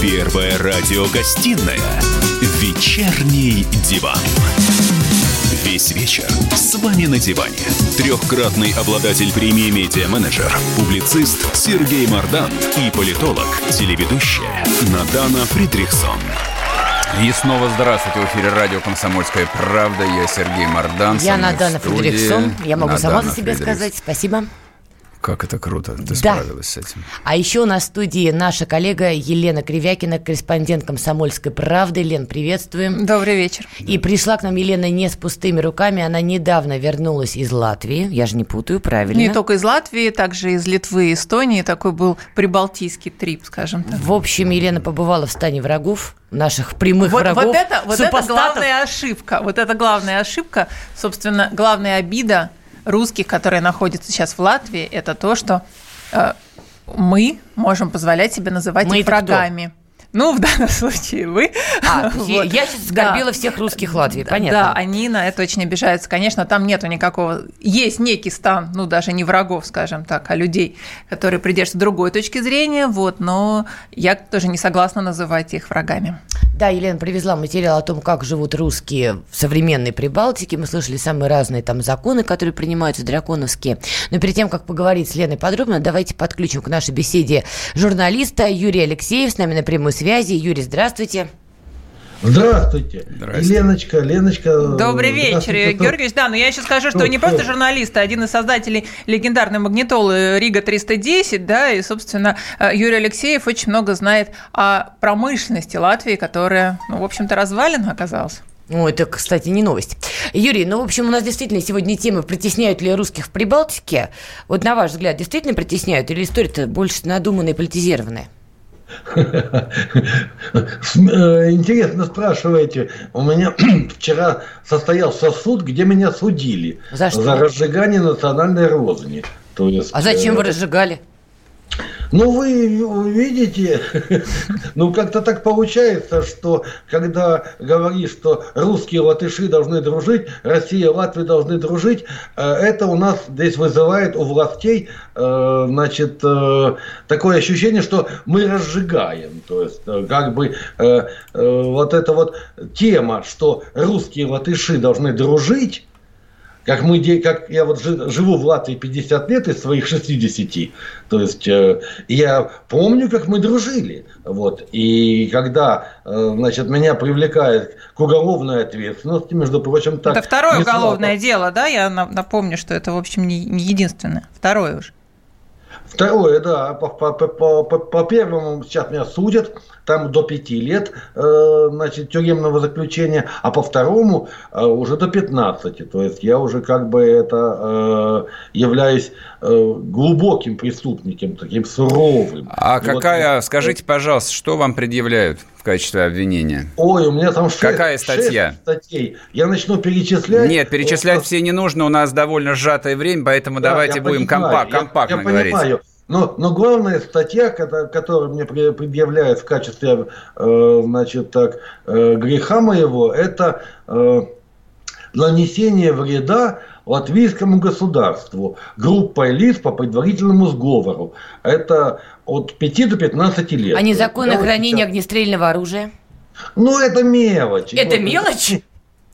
Первая радиогостинная «Вечерний диван». Весь вечер с вами на диване. Трехкратный обладатель премии «Медиа-менеджер», публицист Сергей Мардан и политолог, телеведущая Надана Фридрихсон. И снова здравствуйте. В эфире радио «Комсомольская правда». Я Сергей Мардан. Я Надана Фридрихсон. Я могу Надана сама за себя Фридрихсон. сказать. Спасибо. Как это круто. Ты Да. справилась с этим. А еще у нас в студии наша коллега Елена Кривякина, корреспондент «Комсомольской правды». Лен, приветствуем. Добрый вечер. И пришла к нам Елена не с пустыми руками. Она недавно вернулась из Латвии. Я же не путаю, правильно? Не только из Латвии, также из Литвы и Эстонии. Такой был прибалтийский трип, скажем так. В общем, Елена побывала в стане врагов, наших прямых Вот, врагов, вот это, вот это главная ошибка. Вот это главная ошибка. Собственно, главная обида русских, которые находятся сейчас в Латвии, это то, что э, мы можем позволять себе называть Мы их это кто? врагами. Ну, в данном случае вы. А, Вот. я сейчас Да. оскорбила всех русских Латвии, Да, понятно. Да, они на это очень обижаются. Конечно, там нету никакого... Есть некий стан, ну, даже не врагов, скажем так, а людей, которые придерживаются другой точки зрения, вот, но я тоже не согласна называть их врагами. Да, Елена привезла материал о том, как живут русские в современной Прибалтике. Мы слышали самые разные там законы, которые принимаются, драконовские. Но перед тем, как поговорить с Леной подробно, давайте подключим к нашей беседе журналиста Юрия Алексеев с нами на прямой связи. Юрий, здравствуйте. Здравствуйте. Здравствуйте. Леночка, Леночка. Добрый вечер, Георгиевич. Да, но я еще скажу, что вы не просто журналист, а один из создателей легендарной магнитолы Рига 310, да, и, собственно, э, Юрий Алексеев очень много знает о промышленности Латвии, которая, ну, в общем-то, развалена оказалась. Ну, это, кстати, не новость. Юрий, ну, в общем, у нас действительно сегодня тема, притесняют ли русских в Прибалтике. Вот на ваш взгляд, действительно притесняют или история-то больше надуманная и политизированная? Интересно спрашиваете. У меня вчера состоялся суд, где меня судили За что? разжигание национальной розни. То есть, А зачем вы э, разжигали? Ну, вы видите, ну, как-то так получается, что когда говоришь, что русские латыши должны дружить, Россия Латвия должны дружить, э, это у нас здесь вызывает у властей, э, значит, э, такое ощущение, что мы разжигаем. То есть, как бы вот эта вот тема, что русские латыши должны дружить, как мы, как я вот жи- живу в Латвии 50 лет из своих 60, то есть э, я помню, как мы дружили, вот, и когда, э, значит, меня привлекают к уголовной ответственности, между прочим, так. это второе не слабо. уголовное дело, да? Я на- напомню, что это, в общем, не единственное. Второе уже. Второе, да, по, по- по- по- по первому сейчас меня судят, там до пяти лет, э, значит, тюремного заключения, а по второму э, уже до 15. То есть я уже как бы это э, являюсь э, глубоким преступником, таким суровым. А И вот- какая, скажите, пожалуйста, что вам предъявляют в качестве обвинения? Ой, у меня там шесть, Какая шесть статья? статей. Я начну перечислять. Нет, перечислять Вот, все не нужно, у нас довольно сжатое время, поэтому Да, давайте я будем понимаю, компа- я- компактно я говорить. понимаю. Но, но главная статья, кото- которая мне пре- предъявляют в качестве э, значит, так, э, греха моего, это э, нанесение вреда латвийскому государству группой лиц по предварительному сговору. Это от 5 до 15 лет. А незаконное Я вот хранение сейчас- огнестрельного оружия? Ну, это мелочь. Это Вот. мелочь?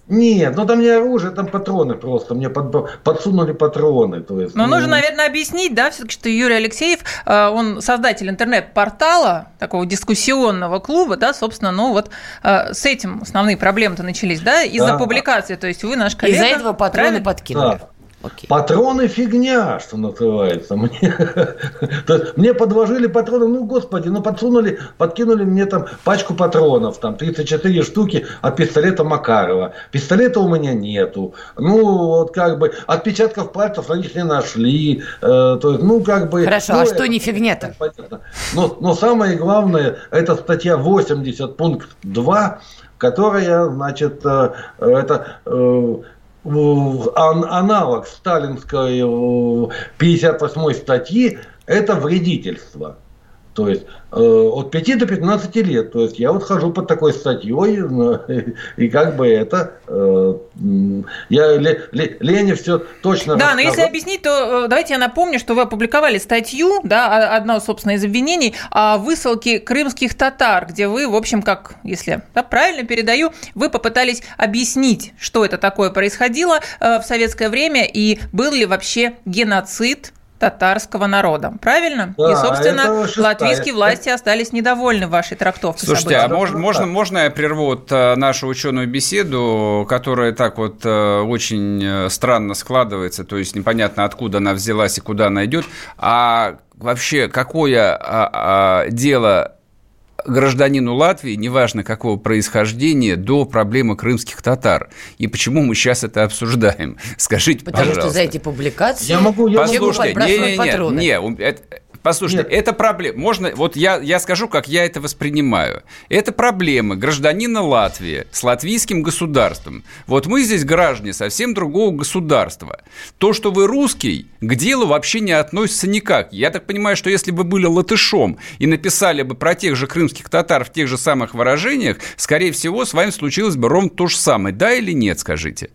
Нет, ну там не оружие, там патроны просто. Мне под- подсунули патроны. То есть, Но ну, нужно, наверное, объяснить, да, все-таки, что Юрий Алексеев, э, он создатель интернет-портала, такого дискуссионного клуба, да, собственно, ну вот э, с этим основные проблемы-то начались, да, из-за Да. публикации, то есть вы наш коллега. Из-за этого патроны правильно? подкинули. Да. Окей. Патроны фигня, что называется. Мне, мне подложили патроны, ну, господи, ну, подсунули, подкинули мне там пачку патронов, там, 34 штуки от пистолета Макарова. Пистолета у меня нету. Ну, вот как бы отпечатков пальцев на них не нашли. Э, то есть, ну, как бы... Хорошо, ну, а что это- не фигня-то? Понятно. Но, но самое главное, это статья 80, пункт 2, которая, значит, э, это э, аналог сталинской э, 58 статьи, это вредительство. То есть э, от 5 до 15 лет. То есть я вот хожу под такой статьей, и, и как бы это... Э, я Лене все точно Да, рассказал. но если объяснить, то э, давайте я напомню, что вы опубликовали статью, да, одно, собственно, из обвинений, о высылке крымских татар, где вы, в общем, как, если да, правильно передаю, вы попытались объяснить, что это такое происходило э, в советское время и был ли вообще геноцид татарского народа. Правильно? Да, и, собственно, латвийские власти остались недовольны вашей трактовкой. Слушайте, событий. а можно, можно, можно я прерву вот э, нашу ученую беседу, которая так вот э, очень э, странно складывается, то есть непонятно, откуда она взялась и куда она идет. А вообще, какое а, а, дело гражданину Латвии, неважно какого происхождения, до проблемы крымских татар. И почему мы сейчас это обсуждаем? Скажите, Потому пожалуйста. что за эти публикации... Я могу... Я Послушайте, не, не, не, не, это, Послушайте, Нет. это проблема. Можно, вот я, я скажу, как я это воспринимаю. Это проблемы гражданина Латвии с латвийским государством. Вот мы здесь граждане совсем другого государства. То, что вы русский, к делу вообще не относится никак. Я так понимаю, что если бы были латышом и написали бы про тех же крымских татар в тех же самых выражениях, скорее всего, с вами случилось бы ровно то же самое. Да или нет, скажите?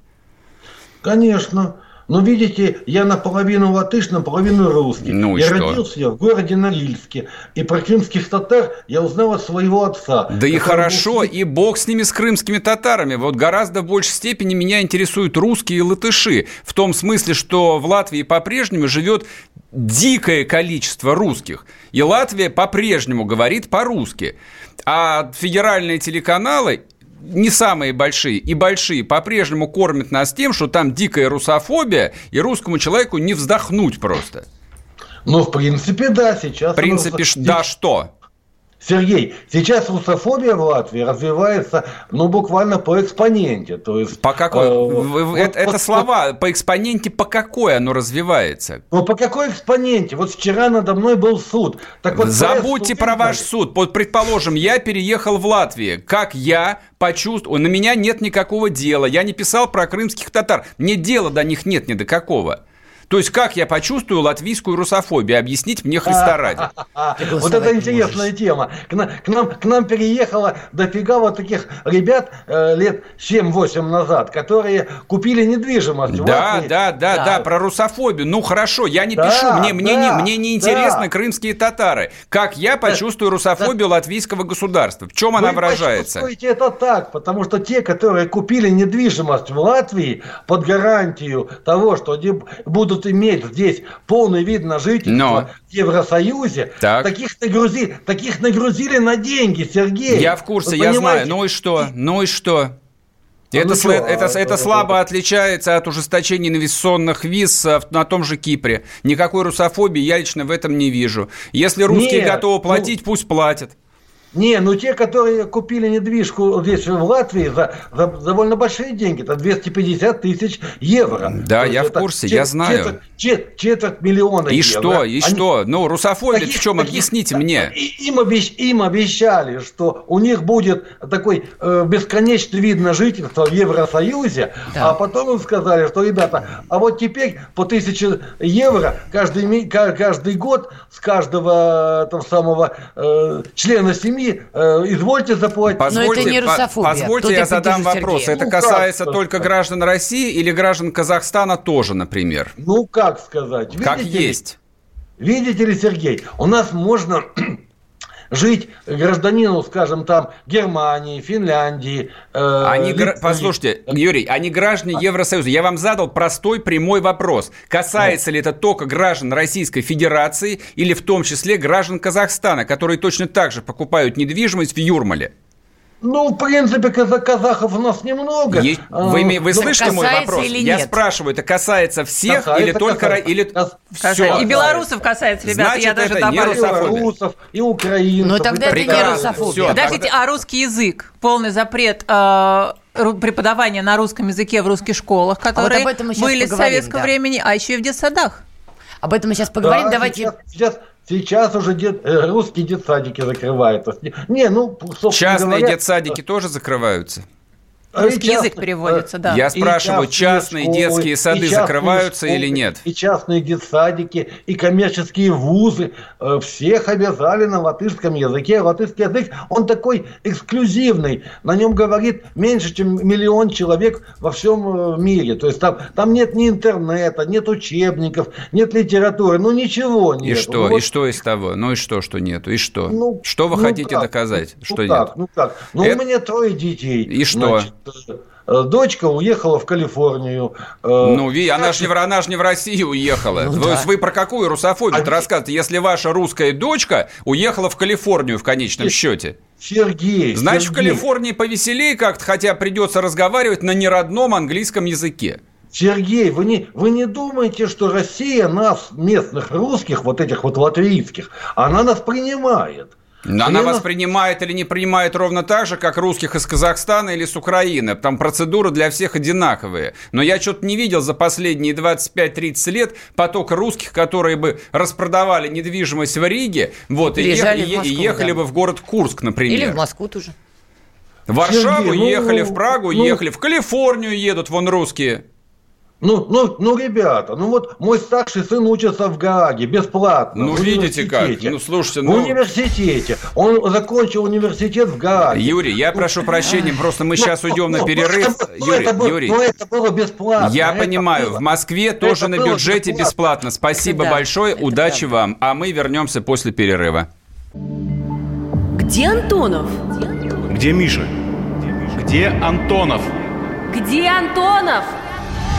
Конечно. Но видите, я наполовину латыш, наполовину русский. Ну я что? родился я в городе Норильске. И про крымских татар я узнал от своего отца. Да и хорошо, был... и бог с ними, с крымскими татарами. Вот гораздо в большей степени меня интересуют русские и латыши. В том смысле, что в Латвии по-прежнему живет дикое количество русских. И Латвия по-прежнему говорит по-русски. А федеральные телеканалы не самые большие и большие по-прежнему кормят нас тем, что там дикая русофобия, и русскому человеку не вздохнуть просто. Ну, в принципе, да, сейчас... В принципе, рус... да что? Сергей, сейчас русофобия в Латвии развивается, ну, буквально по экспоненте. То есть, по какой? Э, вот, это, это слова, по экспоненте по какой оно развивается? Ну, по какой экспоненте? Вот вчера надо мной был суд. Так вот, Забудьте про ваш суд. Вот, предположим, я переехал в Латвию. Как я почувствовал? На меня нет никакого дела. Я не писал про крымских татар. Мне дела до них нет ни до какого. То есть, как я почувствую латвийскую русофобию? Объяснить мне Христа ради. Вот это интересная тема. К нам, к нам переехало дофига вот таких ребят э, лет 7-8 назад, которые купили недвижимость. Да, да, да, да, про русофобию. Ну, хорошо, я не пишу, мне, мне, не, мне не интересны крымские татары. Как я почувствую русофобию латвийского государства? В чем она выражается? Вы это так, потому что те, которые купили недвижимость в Латвии под гарантию того, что они будут будут иметь здесь полный вид на жительство Но. в Евросоюзе, так. таких, нагрузи, таких нагрузили на деньги, Сергей. Я в курсе, я знаю. Ну и что? Ну и что? Это, ну, это, это, это, это слабо отличается от ужесточения инвестиционных виз на том же Кипре. Никакой русофобии я лично в этом не вижу. Если русские Нет, готовы платить, ну, пусть платят. Не, ну те, которые купили недвижку здесь в Латвии за, за довольно большие деньги, это 250 тысяч евро. Да, я в курсе, чет, я знаю. Четверть, чет, четверть миллиона и евро. что, и Они, что? Ну, русофобия в чем? Таких, Объясните так, мне. Им, обещ, им обещали, что у них будет такой э, бесконечный вид на жительство в Евросоюзе, да. а потом им сказали, что, ребята, а вот теперь по 1000 евро каждый, каждый год с каждого там самого э, члена семьи семьи, э, извольте заплатить. Позвольте, Но это не русофобия. Позвольте, Тут я задам вопрос. Сергей. Это ну, касается как, только граждан России или граждан Казахстана тоже, например? Ну, как сказать? Видите как есть. Ли, видите ли, Сергей, у нас можно жить гражданину, скажем, там, Германии, Финляндии. Э, они, гра... Послушайте, Юрий, они граждане а... Евросоюза. Я вам задал простой прямой вопрос. Касается ли это только граждан Российской Федерации или в том числе граждан Казахстана, которые точно так же покупают недвижимость в Юрмале? Ну, в принципе, казахов у нас немного. Есть, вы, вы ну, слышите мой вопрос? Я нет? спрашиваю, это касается всех касается, или только... Касается. Или... Все. И белорусов касается, ребята, Значит, я даже это добавлю. И белорусов, и украинцев. Но тогда это не русофобия. Подождите, а русский язык? Полный запрет э, преподавания на русском языке в русских школах, которые а вот были с советского да. времени, а еще и в детсадах. Об этом мы сейчас поговорим. Да, Давайте... Сейчас, сейчас Сейчас уже дет, э, русские детсадики закрываются. Не, ну, Частные говоря, детсадики тоже закрываются? Русский част... язык переводится, да. Я спрашиваю, частные, частные школы, детские сады закрываются школы, или нет? И частные детсадики, и коммерческие вузы. Э, всех обязали на латышском языке. Латышский язык, он такой эксклюзивный. На нем говорит меньше, чем миллион человек во всем э, мире. То есть там, там нет ни интернета, нет учебников, нет литературы. Ну, ничего нет. И что? Ну, вот... И что из того? Ну и что, что нету? И что? Ну, что вы ну, хотите как? доказать, ну, что как? нет? Ну как? Ну, Это... у меня трое детей. И что? Значит, Э, дочка уехала в Калифорнию. Э, ну, Ви, она же не, она ж не в Россию уехала. Ну, вы, да. вы про какую русофобию а рассказываете, если ваша русская дочка уехала в Калифорнию в конечном счете? Сергей. Значит, Сергей. в Калифорнии повеселее как-то, хотя придется разговаривать на неродном английском языке. Сергей, вы не, вы не думаете, что Россия нас, местных русских, вот этих вот латвийских, она нас принимает? Но она воспринимает или не принимает ровно так же, как русских из Казахстана или с Украины. Там процедуры для всех одинаковые. Но я что-то не видел за последние 25-30 лет потока русских, которые бы распродавали недвижимость в Риге вот, и, ехали, в Москву, и ехали да. бы в город Курск, например. Или в Москву тоже. В Варшаву Сергей, ехали, ну, в Прагу ну, ехали, в Калифорнию едут вон русские. Ну, ну, ну, ребята, ну вот мой старший сын учится в Гааге бесплатно. Ну, видите как. Ну, слушайте, ну... В университете. Он закончил университет в Гааге. Юрий, я прошу прощения, просто мы сейчас ну, уйдем на ну, перерыв. Юрий, Юрий. Ну, это было бесплатно. Я понимаю, в Москве тоже на бюджете бесплатно. Спасибо большое, удачи вам. А мы вернемся после перерыва. Где Антонов? Где Миша? Где Антонов? Где Антонов?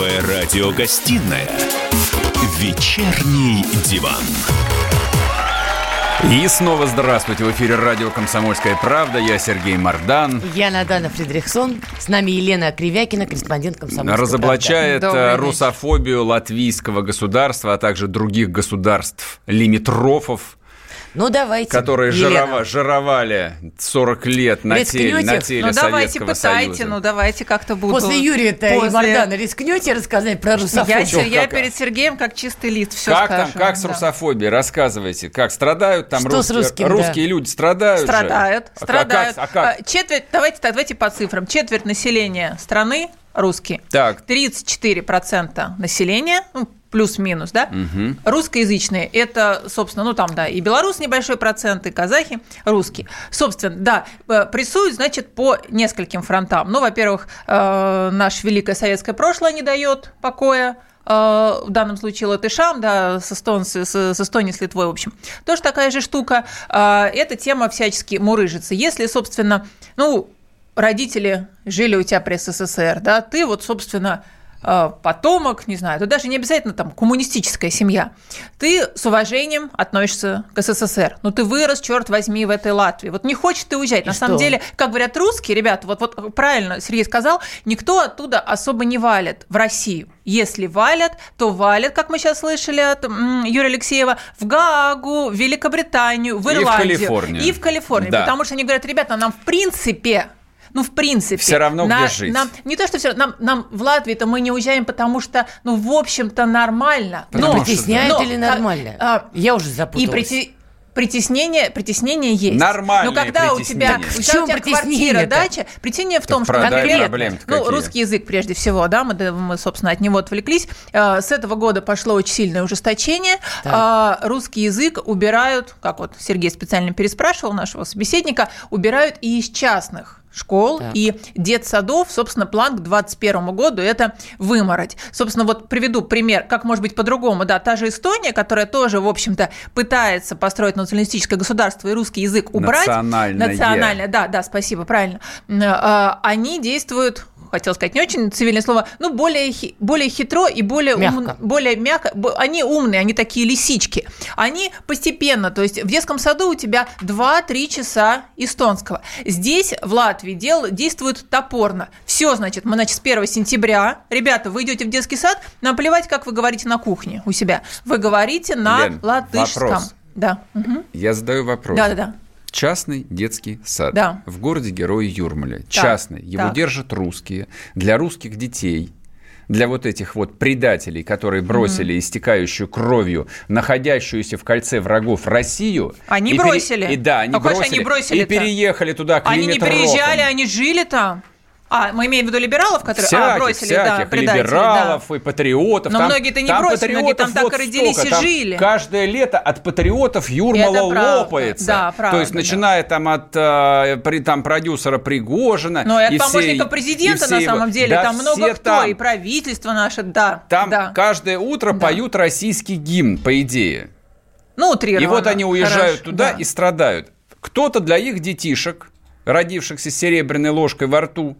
Первая радиогостинная «Вечерний диван». И снова здравствуйте. В эфире радио «Комсомольская правда». Я Сергей Мардан. Я Надана Фридрихсон. С нами Елена Кривякина, корреспондент «Комсомольской Разоблачает правды. русофобию латвийского государства, а также других государств, лимитрофов, ну, давайте, Которые жирова, жировали 40 лет на теле, на теле Ну, давайте, пытайте, Союза. ну, давайте как-то буду... После Юрия-то После... и Мардана рискнете рассказать про русофобию? Я, я перед Сергеем как чистый лист все Как скажу. там, как с русофобией? Рассказывайте. Как, страдают там Что русские, с русским, русские да. люди? Страдают Страдают, же. страдают. А как, а как? Четверть, давайте, давайте по цифрам. Четверть населения страны русские. Так. 34% населения, ну, плюс-минус, да, угу. русскоязычные, это, собственно, ну, там, да, и белорус небольшой процент, и казахи русские. Собственно, да, э, прессуют, значит, по нескольким фронтам. Ну, во-первых, э, наше великое советское прошлое не дает покоя, э, в данном случае латышам, да, с, Эстон, с, с Эстонией, с Литвой, в общем. Тоже такая же штука. Эта тема всячески мурыжится. Если, собственно, ну, родители жили у тебя при СССР, да, ты вот, собственно, Э, потомок, не знаю, это даже не обязательно там коммунистическая семья, ты с уважением относишься к СССР. Ну, ты вырос, черт возьми, в этой Латвии. Вот не хочешь ты уезжать. И На что? самом деле, как говорят русские, ребята, вот, вот правильно Сергей сказал, никто оттуда особо не валит в Россию. Если валят, то валят, как мы сейчас слышали от Юрия Алексеева, в Гаагу, в Великобританию, в Ирландию. И в Калифорнию. И в Калифорнию. Да. Потому что они говорят, ребята, нам в принципе ну, в принципе. Все равно на, где жить. Нам, не то, что все нам, нам в Латвии-то мы не уезжаем, потому что, ну, в общем-то, нормально. Потому но, притесняют но, или нормально? А, а, Я уже запуталась. И прити... Притеснение, притеснение есть. Нормально. Но когда у тебя, у тебя, у тебя квартира, дача, притеснение в том, что конкретно, ну, русский язык прежде всего, да, мы, мы, собственно, от него отвлеклись. А, с этого года пошло очень сильное ужесточение. Так. Русский язык убирают, как вот Сергей специально переспрашивал нашего собеседника, убирают и из частных школ так. и детсадов, собственно, план к 2021 году это вымороть. Собственно, вот приведу пример, как может быть по-другому. Да, та же Эстония, которая тоже, в общем-то, пытается построить националистическое государство и русский язык убрать. Национальное. Национальное, да, да, спасибо, правильно. А, они действуют хотел сказать, не очень цивильное слово, ну, более, более хитро и более мягко. Ум, более мягко. Они умные, они такие лисички. Они постепенно, то есть в детском саду у тебя 2-3 часа эстонского. Здесь, в Латвии, дел, действует топорно. Все, значит, мы, значит, с 1 сентября, ребята, вы идете в детский сад, нам плевать, как вы говорите на кухне у себя. Вы говорите на Лен, латышском. Вопрос. Да. Угу. Я задаю вопрос. Да, да, да. Частный детский сад да. в городе Герои Юрмаля. Да. Частный. Его да. держат русские. Для русских детей для вот этих вот предателей, которые бросили mm-hmm. истекающую кровью, находящуюся в кольце врагов Россию. Они бросили. Пере... И да, они бросили. Они бросили. И переехали туда. Они не переезжали, они жили там. А, мы имеем в виду либералов, которые всяких, а, бросили, всяких, да, либералов да. и патриотов. Но там, многие-то не там бросили, многие там так и родились столько. и жили. каждое лето от патриотов Юрмала лопается. Да, правда, То есть, начиная да. там от э, при, там, продюсера Пригожина. Ну, и от помощника все, президента, на самом деле. Да, там много кто, там, и правительство наше, да. Там да. каждое утро да. поют российский гимн, по идее. Ну, утрированно. И вот они уезжают Хорошо, туда да. и страдают. Кто-то для их детишек родившихся с серебряной ложкой во рту,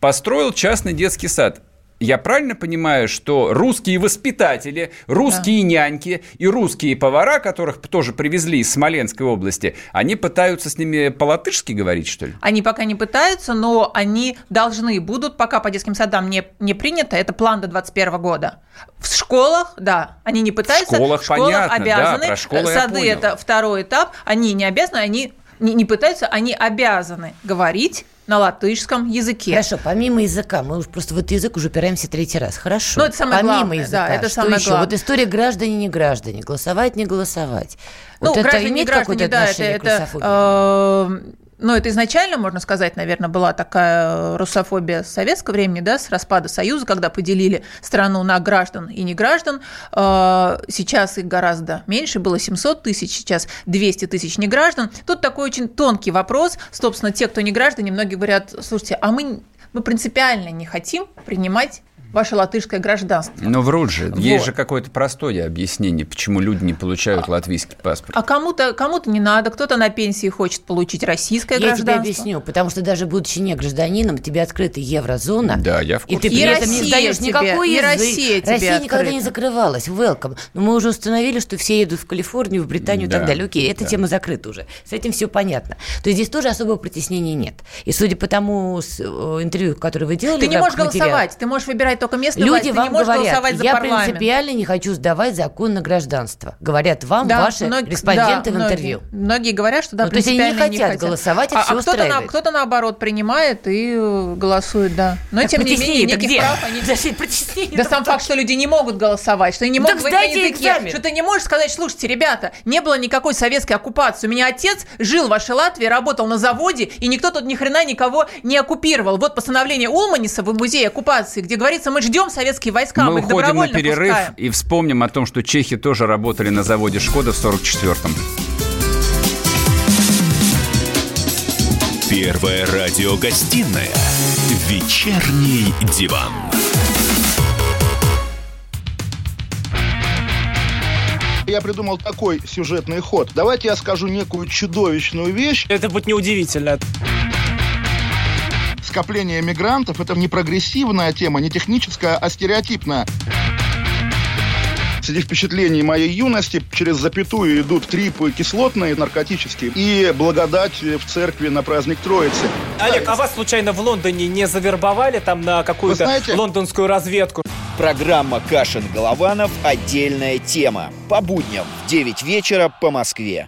построил частный детский сад. Я правильно понимаю, что русские воспитатели, русские да. няньки и русские повара, которых тоже привезли из Смоленской области, они пытаются с ними по-латышски говорить, что ли? Они пока не пытаются, но они должны будут, пока по детским садам не, не принято, это план до 2021 года. В школах, да, они не пытаются. В школах, в школах понятно, обязаны. Да, про школы Сады это второй этап. Они не обязаны, они не, не пытаются, они обязаны говорить на латышском языке. Хорошо, помимо языка, мы уж просто в этот язык уже упираемся третий раз. Хорошо. Ну, это самое помимо главное, языка, да, это что самое еще? главное. Вот история граждане, не граждане, голосовать, не голосовать. Ну, вот это имеет какое-то да, отношение это, к русофобии? Ну, это изначально, можно сказать, наверное, была такая русофобия советского времени, да, с распада Союза, когда поделили страну на граждан и не граждан. А, сейчас их гораздо меньше, было 700 тысяч, сейчас 200 тысяч не граждан. Тут такой очень тонкий вопрос. Собственно, те, кто не граждане, многие говорят, слушайте, а мы, мы принципиально не хотим принимать ваше латышское гражданство. Но врут же. Вот. Есть же какое-то простое объяснение, почему люди не получают латвийский паспорт. А кому-то кому не надо, кто-то на пенсии хочет получить российское я гражданство. Я тебе объясню, потому что даже будучи не гражданином, тебе открыта еврозона. Да, я в курсе. И ты при и этом Россия не сдаешь тебе, никакой и язык. Россия, тебе Россия открыта. никогда не закрывалась. Welcome. Но мы уже установили, что все едут в Калифорнию, в Британию да, и так далее. Окей, эта да. тема закрыта уже. С этим все понятно. То есть здесь тоже особого притеснения нет. И судя по тому э, интервью, которое вы делали... Ты не можешь голосовать, ты можешь выбирать только местную Люди власть, вам говорят, за я принципиально не хочу сдавать закон на гражданство. Говорят вам да, ваши мног... респонденты да, в интервью. Многие, многие говорят, что да, ну, то есть они не хотят, не хотят. голосовать, а, все а кто-то, на, кто-то наоборот принимает и э, голосует, да. Но так тем не менее никаких где? прав они... Подожди, да сам факт, что люди не могут голосовать, что они не могут так на языке, экзамен. что ты не можешь сказать, слушайте, ребята, не было никакой советской оккупации. У меня отец жил в вашей Латвии, работал на заводе, и никто тут ни хрена никого не оккупировал. Вот постановление Улманиса в музее оккупации, где говорится, мы ждем советские войска, мы, мы уходим на перерыв пускаем. и вспомним о том, что чехи тоже работали на заводе Шкода в 44-м. Первая радиогостинная «Вечерний диван». Я придумал такой сюжетный ход. Давайте я скажу некую чудовищную вещь. Это будет неудивительно скопление мигрантов – это не прогрессивная тема, не техническая, а стереотипная. Среди впечатлений моей юности через запятую идут трипы кислотные, наркотические, и благодать в церкви на праздник Троицы. Олег, а вас случайно в Лондоне не завербовали там на какую-то знаете, лондонскую разведку? Программа «Кашин-Голованов. Отдельная тема». По будням в 9 вечера по Москве.